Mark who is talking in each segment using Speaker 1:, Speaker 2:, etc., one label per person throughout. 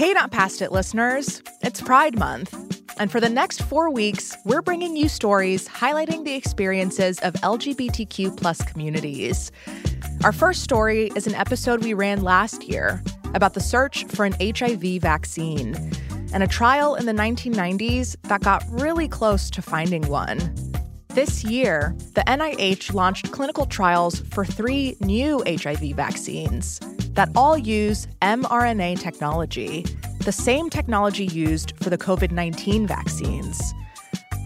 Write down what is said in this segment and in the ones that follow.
Speaker 1: Hey, not past it, listeners. It's Pride Month. And for the next four weeks, we're bringing you stories highlighting the experiences of LGBTQ plus communities. Our first story is an episode we ran last year about the search for an HIV vaccine and a trial in the 1990s that got really close to finding one. This year, the NIH launched clinical trials for three new HIV vaccines that all use mRNA technology, the same technology used for the COVID 19 vaccines.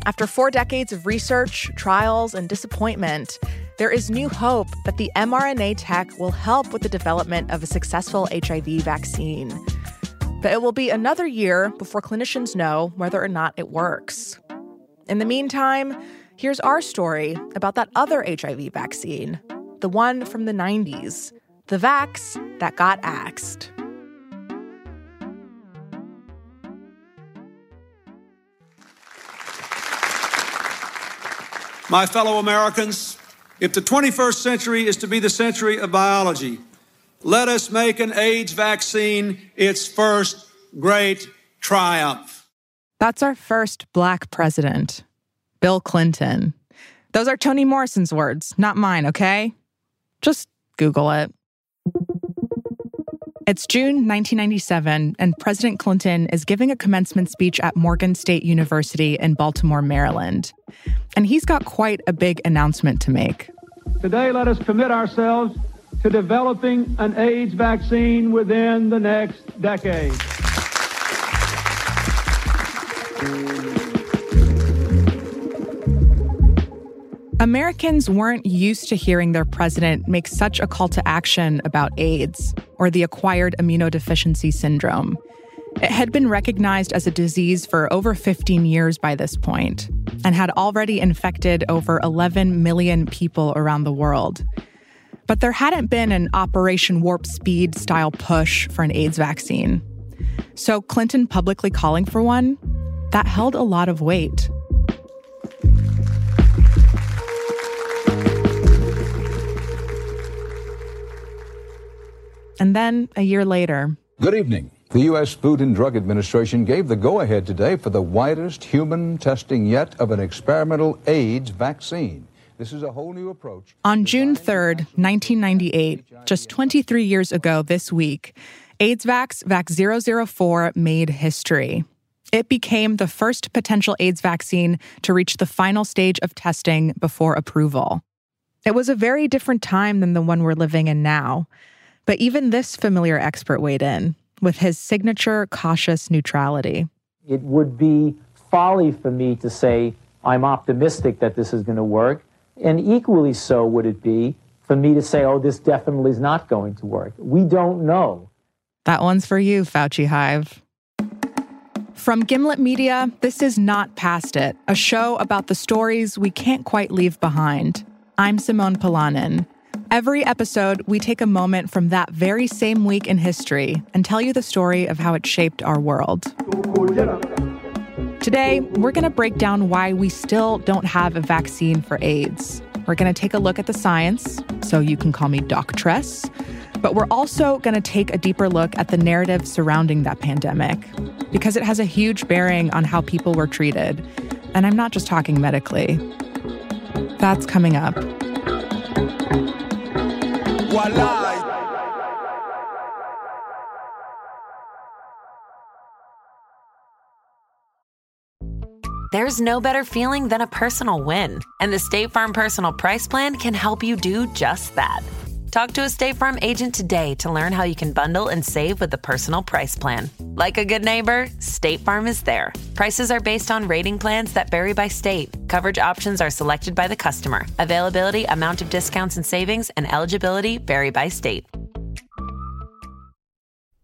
Speaker 1: After four decades of research, trials, and disappointment, there is new hope that the mRNA tech will help with the development of a successful HIV vaccine. But it will be another year before clinicians know whether or not it works. In the meantime, here's our story about that other HIV vaccine, the one from the 90s, the vax that got axed.
Speaker 2: My fellow Americans, if the 21st century is to be the century of biology, let us make an AIDS vaccine its first great triumph.
Speaker 1: That's our first black president, Bill Clinton. Those are Toni Morrison's words, not mine, okay? Just Google it. It's June 1997, and President Clinton is giving a commencement speech at Morgan State University in Baltimore, Maryland. And he's got quite a big announcement to make.
Speaker 2: Today, let us commit ourselves to developing an AIDS vaccine within the next decade.
Speaker 1: Americans weren't used to hearing their president make such a call to action about AIDS or the acquired immunodeficiency syndrome. It had been recognized as a disease for over 15 years by this point and had already infected over 11 million people around the world. But there hadn't been an Operation Warp Speed style push for an AIDS vaccine. So Clinton publicly calling for one, that held a lot of weight. And then a year later.
Speaker 3: Good evening. The U.S. Food and Drug Administration gave the go ahead today for the widest human testing yet of an experimental AIDS vaccine. This is a whole new approach.
Speaker 1: On June 3rd, 1998, just 23 years ago this week, AIDSVax VAX 004 made history. It became the first potential AIDS vaccine to reach the final stage of testing before approval. It was a very different time than the one we're living in now. But even this familiar expert weighed in with his signature cautious neutrality.
Speaker 4: It would be folly for me to say I'm optimistic that this is going to work. And equally so would it be for me to say, oh, this definitely is not going to work. We don't know.
Speaker 1: That one's for you, Fauci Hive. From Gimlet Media, this is Not Past It, a show about the stories we can't quite leave behind. I'm Simone Polanen. Every episode, we take a moment from that very same week in history and tell you the story of how it shaped our world. Today, we're going to break down why we still don't have a vaccine for AIDS. We're going to take a look at the science, so you can call me Doctress. But we're also going to take a deeper look at the narrative surrounding that pandemic because it has a huge bearing on how people were treated. And I'm not just talking medically. That's coming up.
Speaker 5: There's no better feeling than a personal win, and the State Farm Personal Price Plan can help you do just that. Talk to a State Farm agent today to learn how you can bundle and save with the Personal Price Plan. Like a good neighbor, State Farm is there. Prices are based on rating plans that vary by state. Coverage options are selected by the customer. Availability, amount of discounts and savings, and eligibility vary by state.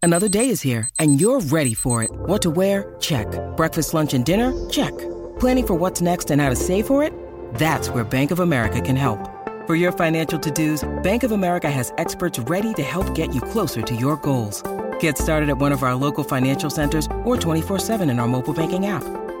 Speaker 6: Another day is here, and you're ready for it. What to wear? Check. Breakfast, lunch, and dinner? Check. Planning for what's next and how to save for it? That's where Bank of America can help. For your financial to-dos, Bank of America has experts ready to help get you closer to your goals. Get started at one of our local financial centers or 24-7 in our mobile banking app.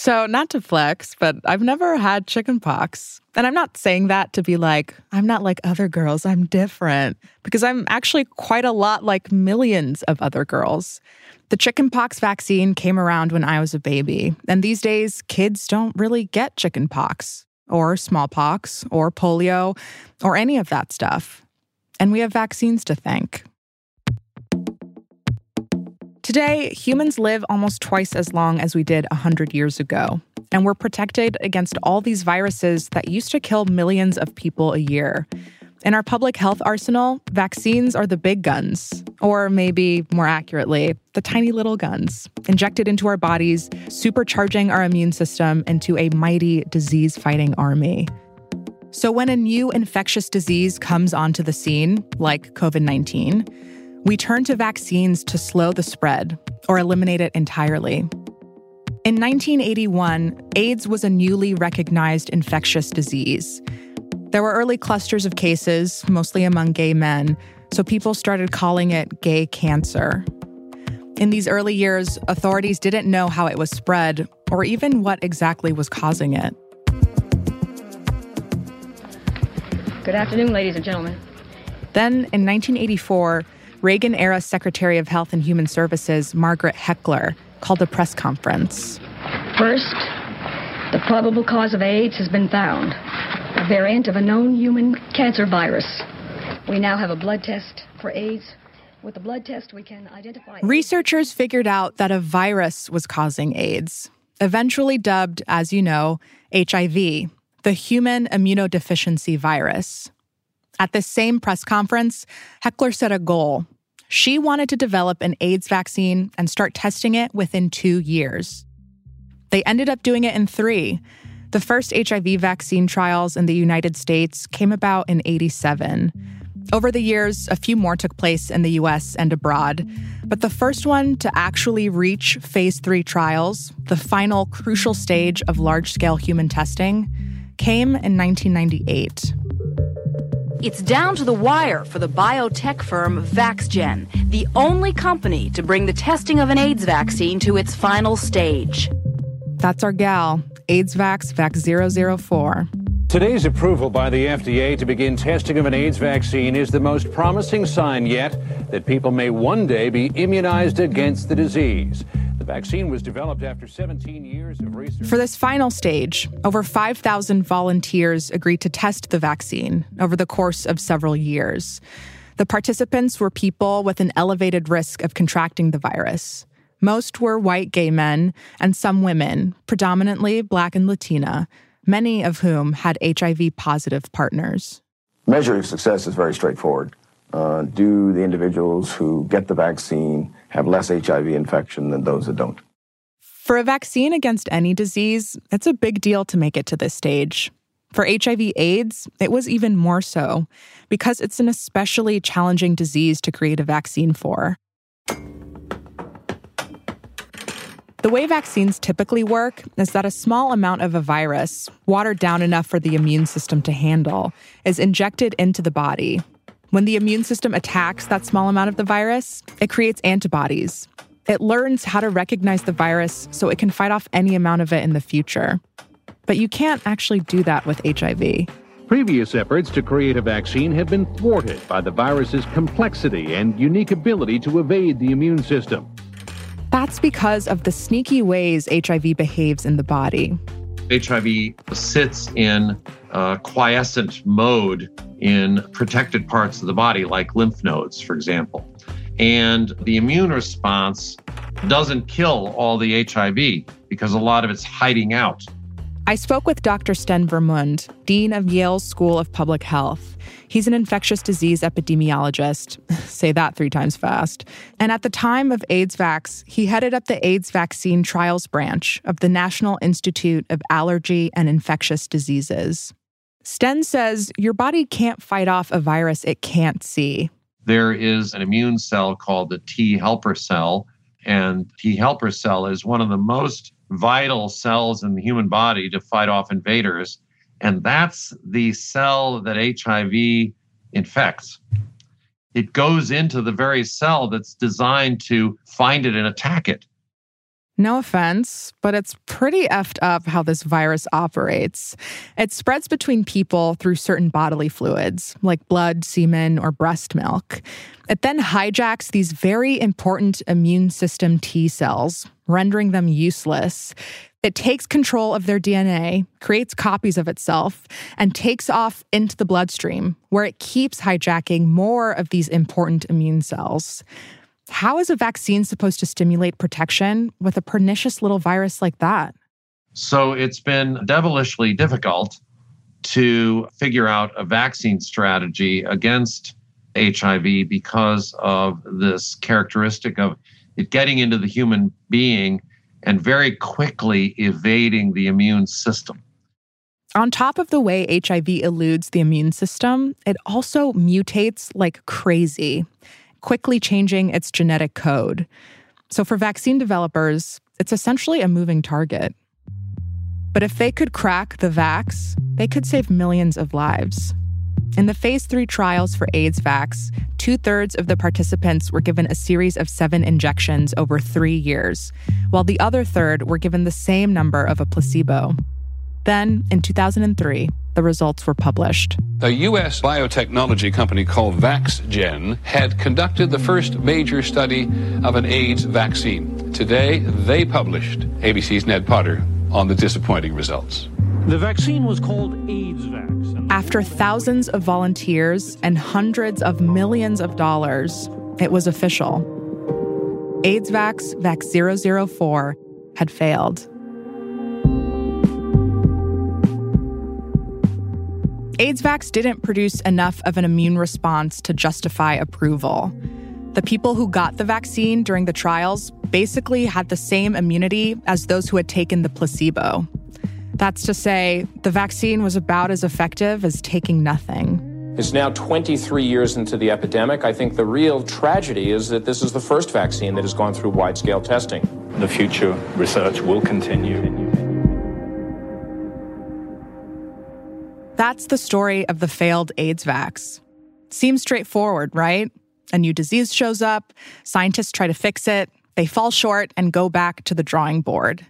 Speaker 1: So, not to flex, but I've never had chickenpox. And I'm not saying that to be like, I'm not like other girls, I'm different, because I'm actually quite a lot like millions of other girls. The chickenpox vaccine came around when I was a baby, and these days, kids don't really get chickenpox, or smallpox, or polio, or any of that stuff. And we have vaccines to thank. Today, humans live almost twice as long as we did 100 years ago, and we're protected against all these viruses that used to kill millions of people a year. In our public health arsenal, vaccines are the big guns, or maybe more accurately, the tiny little guns, injected into our bodies, supercharging our immune system into a mighty disease fighting army. So, when a new infectious disease comes onto the scene, like COVID 19, we turn to vaccines to slow the spread or eliminate it entirely. In 1981, AIDS was a newly recognized infectious disease. There were early clusters of cases, mostly among gay men, so people started calling it gay cancer. In these early years, authorities didn't know how it was spread or even what exactly was causing it.
Speaker 7: Good afternoon, ladies and gentlemen.
Speaker 1: Then, in 1984, Reagan era Secretary of Health and Human Services, Margaret Heckler, called a press conference.
Speaker 7: First, the probable cause of AIDS has been found a variant of a known human cancer virus. We now have a blood test for AIDS. With the blood test, we can identify.
Speaker 1: Researchers figured out that a virus was causing AIDS, eventually dubbed, as you know, HIV, the human immunodeficiency virus. At the same press conference, Heckler set a goal. She wanted to develop an AIDS vaccine and start testing it within two years. They ended up doing it in three. The first HIV vaccine trials in the United States came about in 87. Over the years, a few more took place in the US and abroad. But the first one to actually reach phase three trials, the final crucial stage of large scale human testing, came in 1998.
Speaker 8: It's down to the wire for the biotech firm VaxGen, the only company to bring the testing of an AIDS vaccine to its final stage.
Speaker 1: That's our gal, AIDSVax Vax 004.
Speaker 9: Today's approval by the FDA to begin testing of an AIDS vaccine is the most promising sign yet that people may one day be immunized against the disease vaccine was developed after 17 years of research.
Speaker 1: For this final stage, over 5,000 volunteers agreed to test the vaccine over the course of several years. The participants were people with an elevated risk of contracting the virus. Most were white gay men and some women, predominantly Black and Latina, many of whom had HIV positive partners.
Speaker 10: Measure of success is very straightforward. Uh, do the individuals who get the vaccine have less HIV infection than those that don't?
Speaker 1: For a vaccine against any disease, it's a big deal to make it to this stage. For HIV AIDS, it was even more so because it's an especially challenging disease to create a vaccine for. The way vaccines typically work is that a small amount of a virus, watered down enough for the immune system to handle, is injected into the body, when the immune system attacks that small amount of the virus, it creates antibodies. It learns how to recognize the virus so it can fight off any amount of it in the future. But you can't actually do that with HIV.
Speaker 9: Previous efforts to create a vaccine have been thwarted by the virus's complexity and unique ability to evade the immune system.
Speaker 1: That's because of the sneaky ways HIV behaves in the body.
Speaker 11: HIV sits in a quiescent mode in protected parts of the body, like lymph nodes, for example. And the immune response doesn't kill all the HIV because a lot of it's hiding out.
Speaker 1: I spoke with Dr. Sten Vermund, Dean of Yale's School of Public Health. He's an infectious disease epidemiologist. Say that three times fast. And at the time of AIDS Vax, he headed up the AIDS vaccine trials branch of the National Institute of Allergy and Infectious Diseases. Sten says your body can't fight off a virus it can't see.
Speaker 11: There is an immune cell called the T helper cell, and T helper cell is one of the most vital cells in the human body to fight off invaders. And that's the cell that HIV infects. It goes into the very cell that's designed to find it and attack it.
Speaker 1: No offense, but it's pretty effed up how this virus operates. It spreads between people through certain bodily fluids, like blood, semen, or breast milk. It then hijacks these very important immune system T cells, rendering them useless. It takes control of their DNA, creates copies of itself, and takes off into the bloodstream, where it keeps hijacking more of these important immune cells. How is a vaccine supposed to stimulate protection with a pernicious little virus like that?
Speaker 11: So it's been devilishly difficult to figure out a vaccine strategy against HIV because of this characteristic of it getting into the human being and very quickly evading the immune system.
Speaker 1: On top of the way HIV eludes the immune system, it also mutates like crazy quickly changing its genetic code. So, for vaccine developers, it's essentially a moving target. But if they could crack the vax, they could save millions of lives. In the phase three trials for AIDS vax, two thirds of the participants were given a series of seven injections over three years, while the other third were given the same number of a placebo. Then, in 2003, the results were published.
Speaker 9: A U.S. biotechnology company called VaxGen had conducted the first major study of an AIDS vaccine. Today, they published ABC's Ned Potter on the disappointing results.
Speaker 12: The vaccine was called AIDS Vax.
Speaker 1: After thousands of volunteers and hundreds of millions of dollars, it was official. AIDS Vax Vax 004 had failed. AIDSvax didn't produce enough of an immune response to justify approval. The people who got the vaccine during the trials basically had the same immunity as those who had taken the placebo. That's to say, the vaccine was about as effective as taking nothing.
Speaker 13: It's now 23 years into the epidemic. I think the real tragedy is that this is the first vaccine that has gone through wide scale testing.
Speaker 12: The future research will continue.
Speaker 1: That's the story of the failed AIDS vax. Seems straightforward, right? A new disease shows up, scientists try to fix it, they fall short and go back to the drawing board.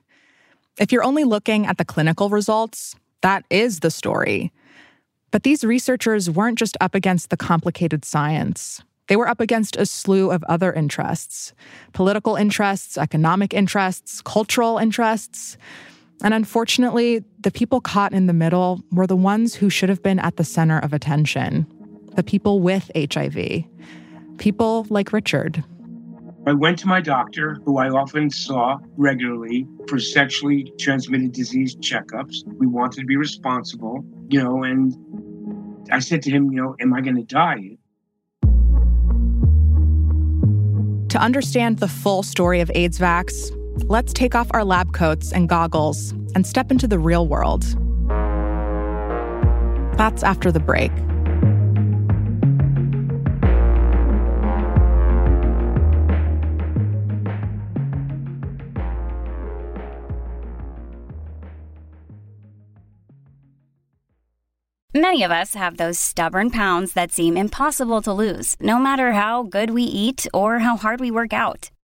Speaker 1: If you're only looking at the clinical results, that is the story. But these researchers weren't just up against the complicated science. They were up against a slew of other interests political interests, economic interests, cultural interests. And unfortunately, the people caught in the middle were the ones who should have been at the center of attention the people with HIV, people like Richard.
Speaker 14: I went to my doctor, who I often saw regularly for sexually transmitted disease checkups. We wanted to be responsible, you know, and I said to him, you know, am I going to die?
Speaker 1: To understand the full story of AIDS vax, let's take off our lab coats and goggles and step into the real world. That's after the break.
Speaker 15: Many of us have those stubborn pounds that seem impossible to lose, no matter how good we eat or how hard we work out.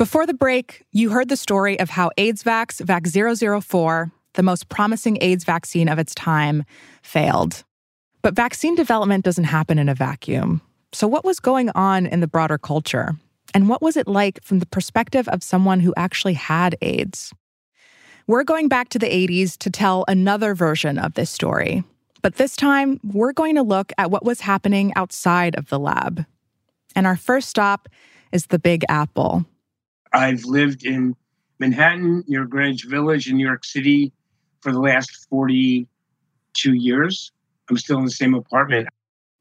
Speaker 1: Before the break, you heard the story of how AIDS Vax, Vax 004, the most promising AIDS vaccine of its time, failed. But vaccine development doesn't happen in a vacuum. So, what was going on in the broader culture? And what was it like from the perspective of someone who actually had AIDS? We're going back to the 80s to tell another version of this story. But this time, we're going to look at what was happening outside of the lab. And our first stop is the Big Apple.
Speaker 14: I've lived in Manhattan, near Greenwich Village in New York City for the last 42 years. I'm still in the same apartment.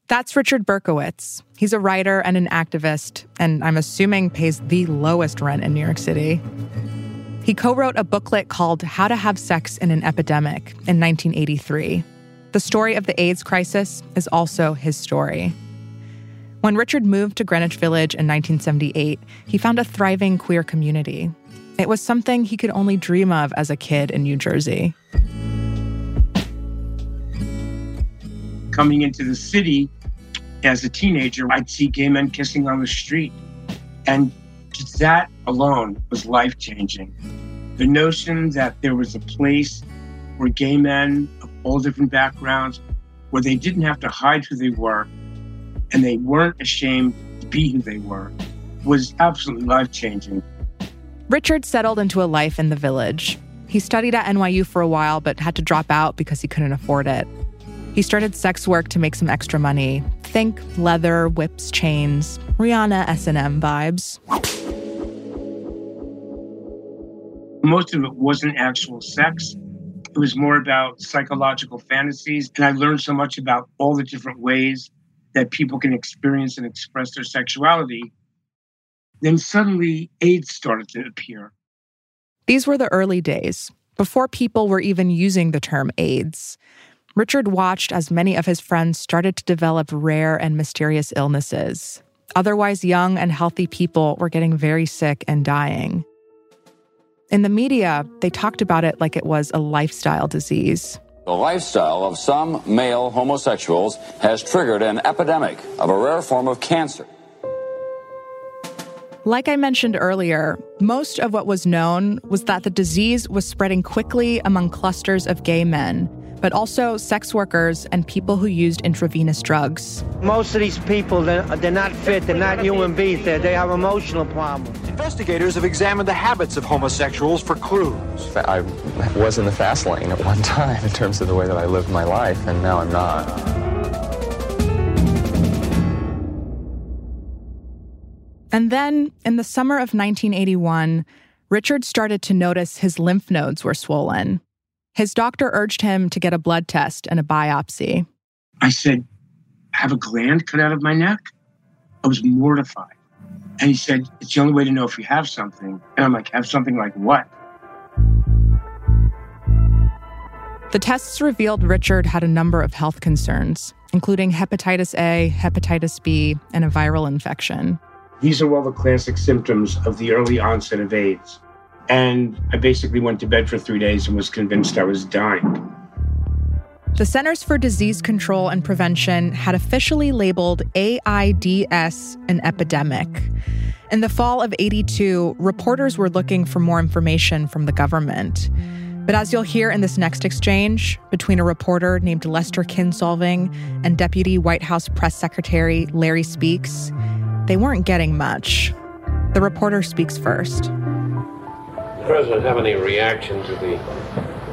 Speaker 1: That's Richard Berkowitz. He's a writer and an activist, and I'm assuming pays the lowest rent in New York City. He co wrote a booklet called How to Have Sex in an Epidemic in 1983. The story of the AIDS crisis is also his story. When Richard moved to Greenwich Village in 1978, he found a thriving queer community. It was something he could only dream of as a kid in New Jersey.
Speaker 14: Coming into the city as a teenager, I'd see gay men kissing on the street. And that alone was life changing. The notion that there was a place where gay men of all different backgrounds, where they didn't have to hide who they were and they weren't ashamed to be who they were, was absolutely life changing.
Speaker 1: Richard settled into a life in the village. He studied at NYU for a while, but had to drop out because he couldn't afford it. He started sex work to make some extra money. Think leather, whips, chains, Rihanna S&M vibes.
Speaker 14: Most of it wasn't actual sex. It was more about psychological fantasies. And I learned so much about all the different ways that people can experience and express their sexuality. Then suddenly AIDS started to appear.
Speaker 1: These were the early days, before people were even using the term AIDS. Richard watched as many of his friends started to develop rare and mysterious illnesses. Otherwise, young and healthy people were getting very sick and dying. In the media, they talked about it like it was a lifestyle disease.
Speaker 16: The lifestyle of some male homosexuals has triggered an epidemic of a rare form of cancer.
Speaker 1: Like I mentioned earlier, most of what was known was that the disease was spreading quickly among clusters of gay men, but also sex workers and people who used intravenous drugs.
Speaker 17: Most of these people, they're, they're not fit, they're not human beings, they're, they have emotional problems.
Speaker 18: Investigators have examined the habits of homosexuals for clues.
Speaker 19: I was in the fast lane at one time in terms of the way that I lived my life, and now I'm not.
Speaker 1: And then, in the summer of 1981, Richard started to notice his lymph nodes were swollen. His doctor urged him to get a blood test and a biopsy.
Speaker 14: I said, Have a gland cut out of my neck? I was mortified. And he said, It's the only way to know if you have something. And I'm like, Have something like what?
Speaker 1: The tests revealed Richard had a number of health concerns, including hepatitis A, hepatitis B, and a viral infection.
Speaker 14: These are all the classic symptoms of the early onset of AIDS. And I basically went to bed for three days and was convinced I was dying.
Speaker 1: The Centers for Disease Control and Prevention had officially labeled AIDS an epidemic. In the fall of 82, reporters were looking for more information from the government. But as you'll hear in this next exchange between a reporter named Lester Kinsolving and Deputy White House Press Secretary Larry Speakes, they weren't getting much. The reporter speaks first.
Speaker 20: The President have any reaction to the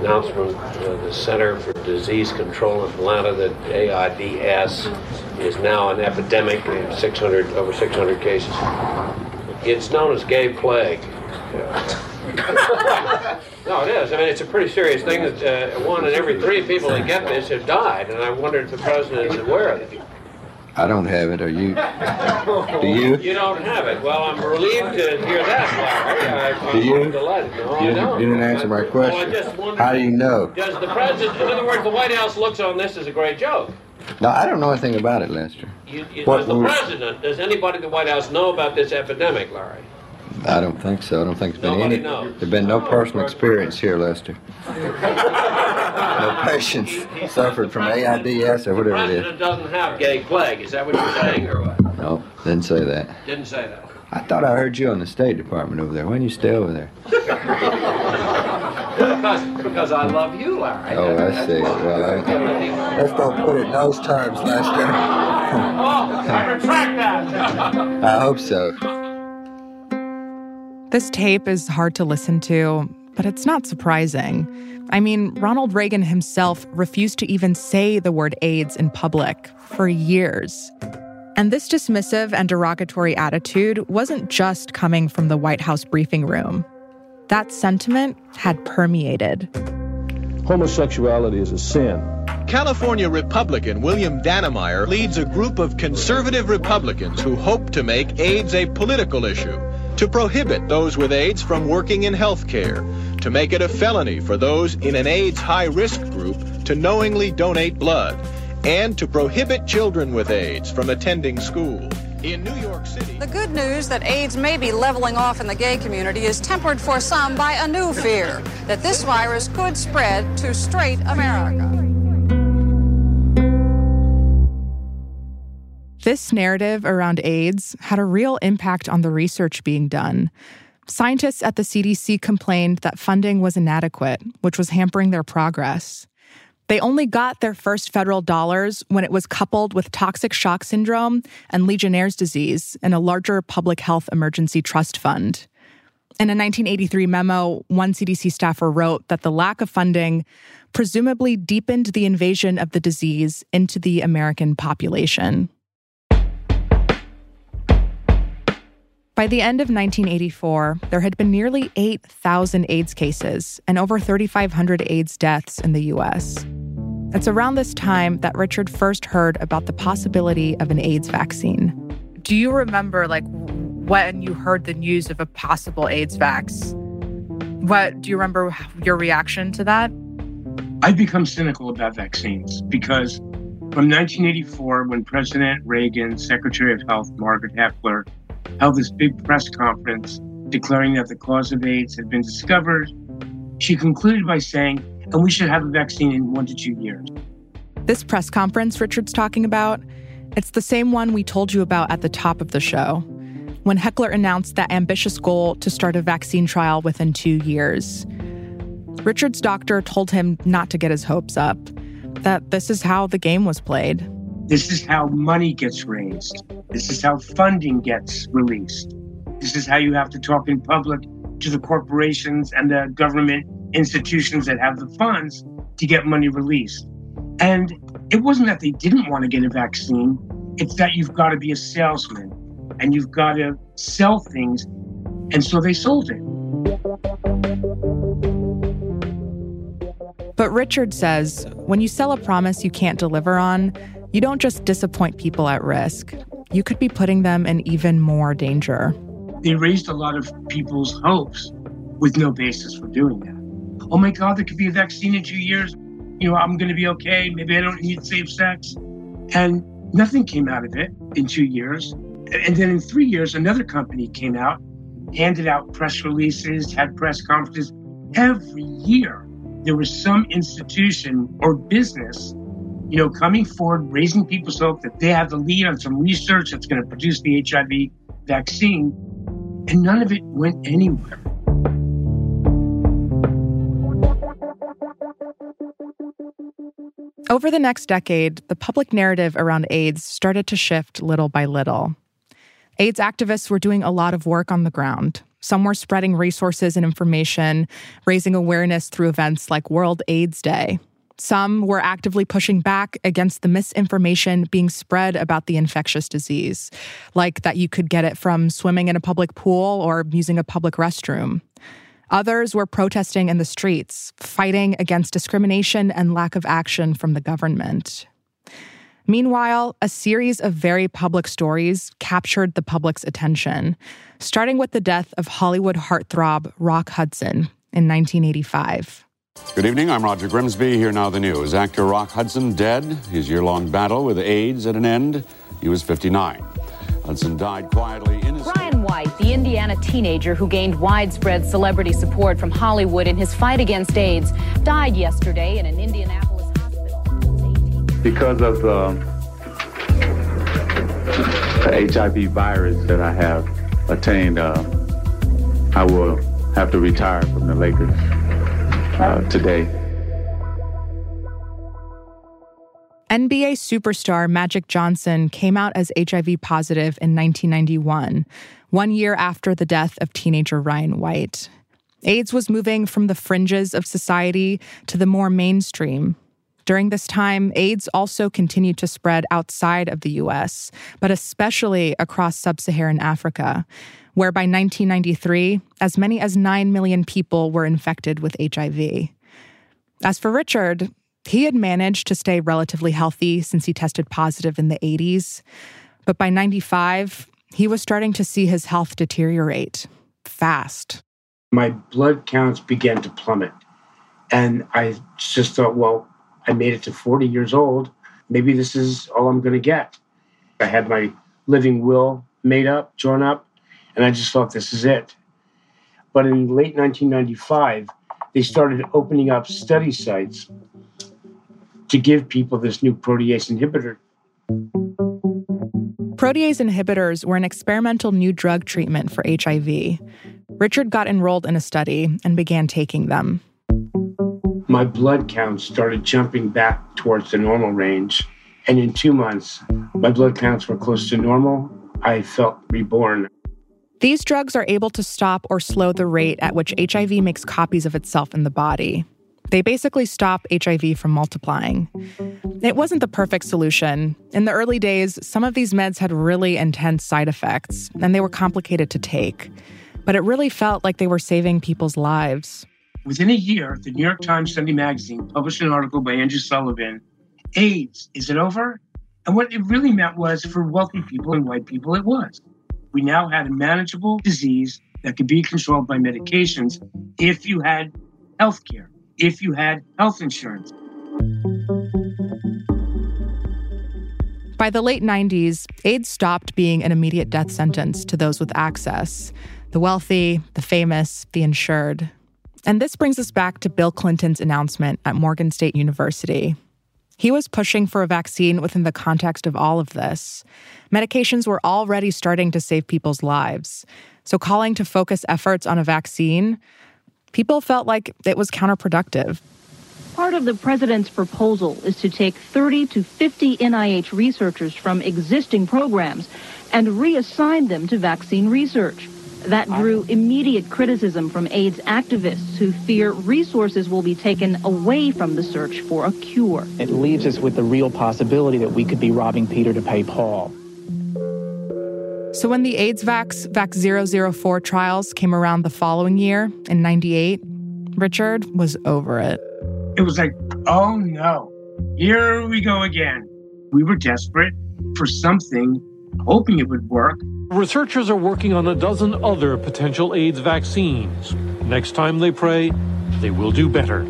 Speaker 20: announcement of the Center for Disease Control in Atlanta that AIDS is now an epidemic in 600 over 600 cases. It's known as gay plague. no, it is. I mean, it's a pretty serious thing. That uh, one in every three people that get this have died, and I wonder if the president is aware of it.
Speaker 21: I don't have it. Are you? Do you?
Speaker 20: You don't have it. Well, I'm relieved to hear that, Larry. I,
Speaker 21: Do you?
Speaker 20: I'm delighted. No,
Speaker 21: you,
Speaker 20: I don't.
Speaker 21: you didn't answer my oh, question.
Speaker 20: Well, I just wondered-
Speaker 21: How do you know?
Speaker 20: Does the president, in other words, the White House looks on this as a great joke?
Speaker 21: No, I don't know anything about it, Lester.
Speaker 20: You, you,
Speaker 21: What
Speaker 20: does the president, does anybody at the White House know about this epidemic, Larry?
Speaker 21: I don't think so. I don't think there's been
Speaker 20: Nobody
Speaker 21: any.
Speaker 20: knows.
Speaker 21: There's been no personal experience here, Lester. No patients suffered from AIDS or
Speaker 20: The
Speaker 21: whatever it is.
Speaker 20: president doesn't have gay plague. Is that what you're saying, or what?
Speaker 21: No, didn't say that.
Speaker 20: Didn't say that.
Speaker 21: I thought I heard you on the State Department over there. Why don't you stay over there?
Speaker 20: because, because I love you, Larry.
Speaker 21: Oh, I see. Well, I, let's don't put it in those terms, Lester.
Speaker 20: oh, I retract that.
Speaker 21: I hope so.
Speaker 1: This tape is hard to listen to, but it's not surprising. I mean, Ronald Reagan himself refused to even say the word AIDS in public for years. And this dismissive and derogatory attitude wasn't just coming from the White House briefing room. That sentiment had permeated.
Speaker 22: Homosexuality is a sin.
Speaker 23: California Republican William Dannemeyer leads a group of conservative Republicans who hope to make AIDS a political issue, to prohibit those with AIDS from working in health care, to make it a felony for those in an AIDS high risk group to knowingly donate blood, and to prohibit children with AIDS from attending school. In New York City,
Speaker 24: the good news that AIDS may be leveling off in the gay community is tempered for some by a new fear that this virus could spread to straight America.
Speaker 1: This narrative around AIDS had a real impact on the research being done. Scientists at the CDC complained that funding was inadequate, which was hampering their progress. They only got their first federal dollars when it was coupled with toxic shock syndrome and Legionnaire's disease in a larger public health emergency trust fund. In a 1983 memo, one CDC staffer wrote that the lack of funding presumably deepened the invasion of the disease into the American population. By the end of 1984, there had been nearly 8,000 AIDS cases and over 3,500 AIDS deaths in the US. It's around this time that Richard first heard about the possibility of an AIDS vaccine. Do you remember, like, when you heard the news of a possible AIDS vax? What do you remember your reaction to that?
Speaker 14: I've become cynical about vaccines because from 1984, when President Reagan, Secretary of Health Margaret Heckler, held this big press conference declaring that the cause of AIDS had been discovered, she concluded by saying, and we should have a vaccine in one to two years.
Speaker 1: This press conference Richard's talking about, it's the same one we told you about at the top of the show, when Heckler announced that ambitious goal to start a vaccine trial within two years. Richard's doctor told him not to get his hopes up, that this is how the game was played.
Speaker 14: This is how money gets raised. This is how funding gets released. This is how you have to talk in public to the corporations and the government institutions that have the funds to get money released. And it wasn't that they didn't want to get a vaccine, it's that you've got to be a salesman and you've got to sell things. And so they sold it.
Speaker 1: But Richard says when you sell a promise you can't deliver on, you don't just disappoint people at risk, you could be putting them in even more danger.
Speaker 14: They raised a lot of people's hopes with no basis for doing that. Oh my God, there could be a vaccine in two years. You know, I'm going to be okay. Maybe I don't need safe sex. And nothing came out of it in two years. And then in three years, another company came out, handed out press releases, had press conferences. Every year, there was some institution or business, you know, coming forward, raising people's hope that they have the lead on some research that's going to produce the HIV vaccine. And none of it went anywhere.
Speaker 1: Over the next decade, the public narrative around AIDS started to shift little by little. AIDS activists were doing a lot of work on the ground. Some were spreading resources and information, raising awareness through events like World AIDS Day. Some were actively pushing back against the misinformation being spread about the infectious disease, like that you could get it from swimming in a public pool or using a public restroom. Others were protesting in the streets, fighting against discrimination and lack of action from the government. Meanwhile, a series of very public stories captured the public's attention, starting with the death of Hollywood heartthrob Rock Hudson in 1985.
Speaker 25: Good evening. I'm Roger Grimsby. Here now the news. Actor Rock Hudson dead. His year long battle with AIDS at an end. He was 59. Hudson died quietly in his.
Speaker 8: Ryan White, the Indiana teenager who gained widespread celebrity support from Hollywood in his fight against AIDS, died yesterday in an Indianapolis hospital.
Speaker 26: Because of the, the HIV virus that I have attained, uh, I will have to retire from the Lakers. Uh, today.
Speaker 1: NBA superstar Magic Johnson came out as HIV positive in 1991, one year after the death of teenager Ryan White. AIDS was moving from the fringes of society to the more mainstream. During this time, AIDS also continued to spread outside of the US, but especially across sub Saharan Africa, where by 1993, as many as 9 million people were infected with HIV. As for Richard, he had managed to stay relatively healthy since he tested positive in the 80s. But by 95, he was starting to see his health deteriorate fast.
Speaker 14: My blood counts began to plummet. And I just thought, well, I made it to 40 years old. Maybe this is all I'm going to get. I had my living will made up, drawn up, and I just thought this is it. But in late 1995, they started opening up study sites to give people this new protease inhibitor.
Speaker 1: Protease inhibitors were an experimental new drug treatment for HIV. Richard got enrolled in a study and began taking them.
Speaker 14: My blood counts started jumping back towards the normal range, and in two months, my blood counts were close to normal. I felt reborn.
Speaker 1: These drugs are able to stop or slow the rate at which HIV makes copies of itself in the body. They basically stop HIV from multiplying. It wasn't the perfect solution. In the early days, some of these meds had really intense side effects, and they were complicated to take. But it really felt like they were saving people's lives.
Speaker 14: Within a year, the New York Times Sunday magazine published an article by Andrew Sullivan AIDS, is it over? And what it really meant was for wealthy people and white people, it was. We now had a manageable disease that could be controlled by medications if you had health care if you had health insurance.
Speaker 1: By the late 90s, AIDS stopped being an immediate death sentence to those with access the wealthy, the famous, the insured. And this brings us back to Bill Clinton's announcement at Morgan State University. He was pushing for a vaccine within the context of all of this. Medications were already starting to save people's lives. So, calling to focus efforts on a vaccine people felt like it was counterproductive.
Speaker 27: Part of the president's proposal is to take 30 to 50 NIH researchers from existing programs and reassign them to vaccine research. That drew immediate criticism from AIDS activists who fear resources will be taken away from the search for a cure.
Speaker 28: It leaves us with the real possibility that we could be robbing Peter to pay Paul.
Speaker 1: So when the AIDS Vax Vax 004 trials came around the following year in 98, Richard was over it.
Speaker 14: It was like, oh no, here we go again. We were desperate for something, hoping it would work.
Speaker 12: Researchers are working on a dozen other potential AIDS vaccines. Next time they pray, they will do better.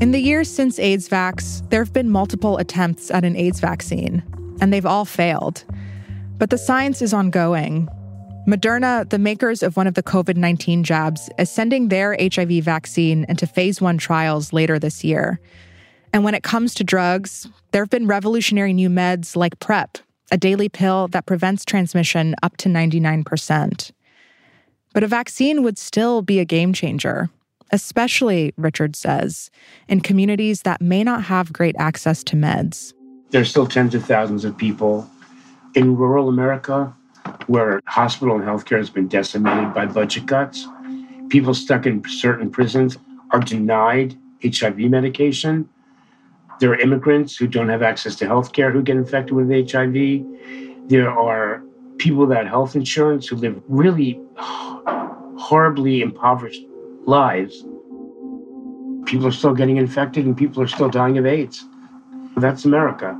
Speaker 1: In the years since AIDS Vax, there have been multiple attempts at an AIDS vaccine, and they've all failed. But the science is ongoing. Moderna, the makers of one of the COVID 19 jabs, is sending their HIV vaccine into phase one trials later this year. And when it comes to drugs, there have been revolutionary new meds like PrEP, a daily pill that prevents transmission up to 99%. But a vaccine would still be a game changer especially, Richard says, in communities that may not have great access to meds.
Speaker 14: There's still tens of thousands of people in rural America where hospital and healthcare has been decimated by budget cuts. People stuck in certain prisons are denied HIV medication. There are immigrants who don't have access to healthcare who get infected with HIV. There are people without health insurance who live really horribly impoverished lives, people are still getting infected and people are still dying of AIDS. That's America.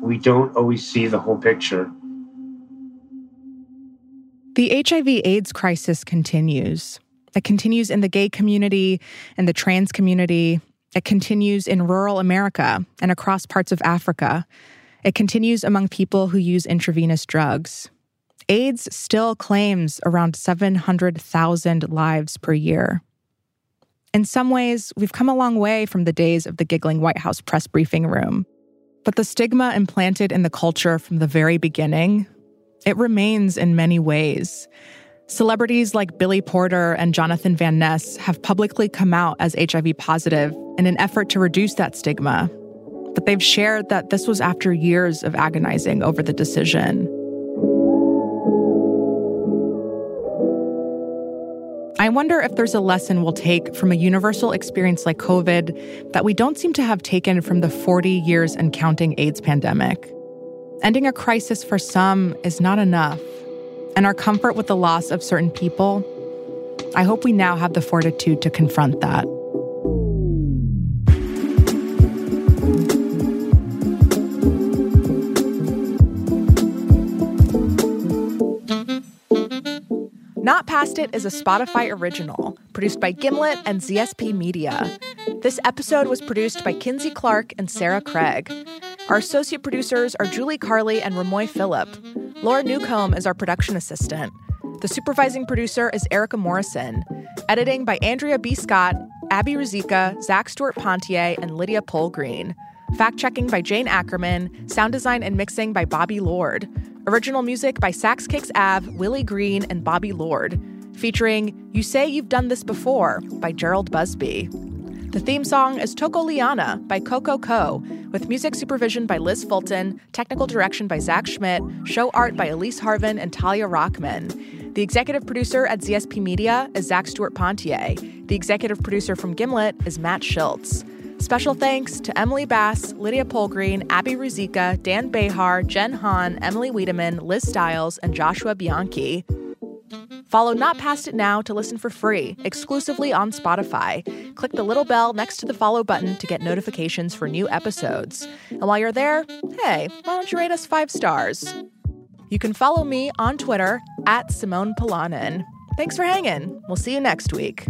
Speaker 14: We don't always see the whole picture.
Speaker 1: The HIV AIDS crisis continues. It continues in the gay community and the trans community. It continues in rural America and across parts of Africa. It continues among people who use intravenous drugs. AIDS still claims around 700,000 lives per year. In some ways, we've come a long way from the days of the giggling White House press briefing room. But the stigma implanted in the culture from the very beginning, it remains in many ways. Celebrities like Billy Porter and Jonathan Van Ness have publicly come out as HIV positive in an effort to reduce that stigma. But they've shared that this was after years of agonizing over the decision. I wonder if there's a lesson we'll take from a universal experience like COVID that we don't seem to have taken from the 40 years and counting AIDS pandemic. Ending a crisis for some is not enough, and our comfort with the loss of certain people, I hope we now have the fortitude to confront that. Not Past It is a Spotify original, produced by Gimlet and ZSP Media. This episode was produced by Kinsey Clark and Sarah Craig. Our associate producers are Julie Carley and Ramoy Phillip. Laura Newcomb is our production assistant. The supervising producer is Erica Morrison. Editing by Andrea B. Scott, Abby Ruzicka, Zach Stewart Pontier, and Lydia Polgreen. Fact checking by Jane Ackerman. Sound design and mixing by Bobby Lord. Original music by Sax Kicks Av, Willie Green, and Bobby Lord. Featuring You Say You've Done This Before by Gerald Busby. The theme song is Toko Liana by Coco Co, with music supervision by Liz Fulton, technical direction by Zach Schmidt, show art by Elise Harvin and Talia Rockman. The executive producer at ZSP Media is Zach Stewart Pontier. The executive producer from Gimlet is Matt Schiltz. Special thanks to Emily Bass, Lydia Polgreen, Abby Ruzicka, Dan Behar, Jen Hahn, Emily Wiedemann, Liz Stiles, and Joshua Bianchi. Follow Not Past It Now to listen for free, exclusively on Spotify. Click the little bell next to the follow button to get notifications for new episodes. And while you're there, hey, why don't you rate us five stars? You can follow me on Twitter at Simone Polanen. Thanks for hanging. We'll see you next week.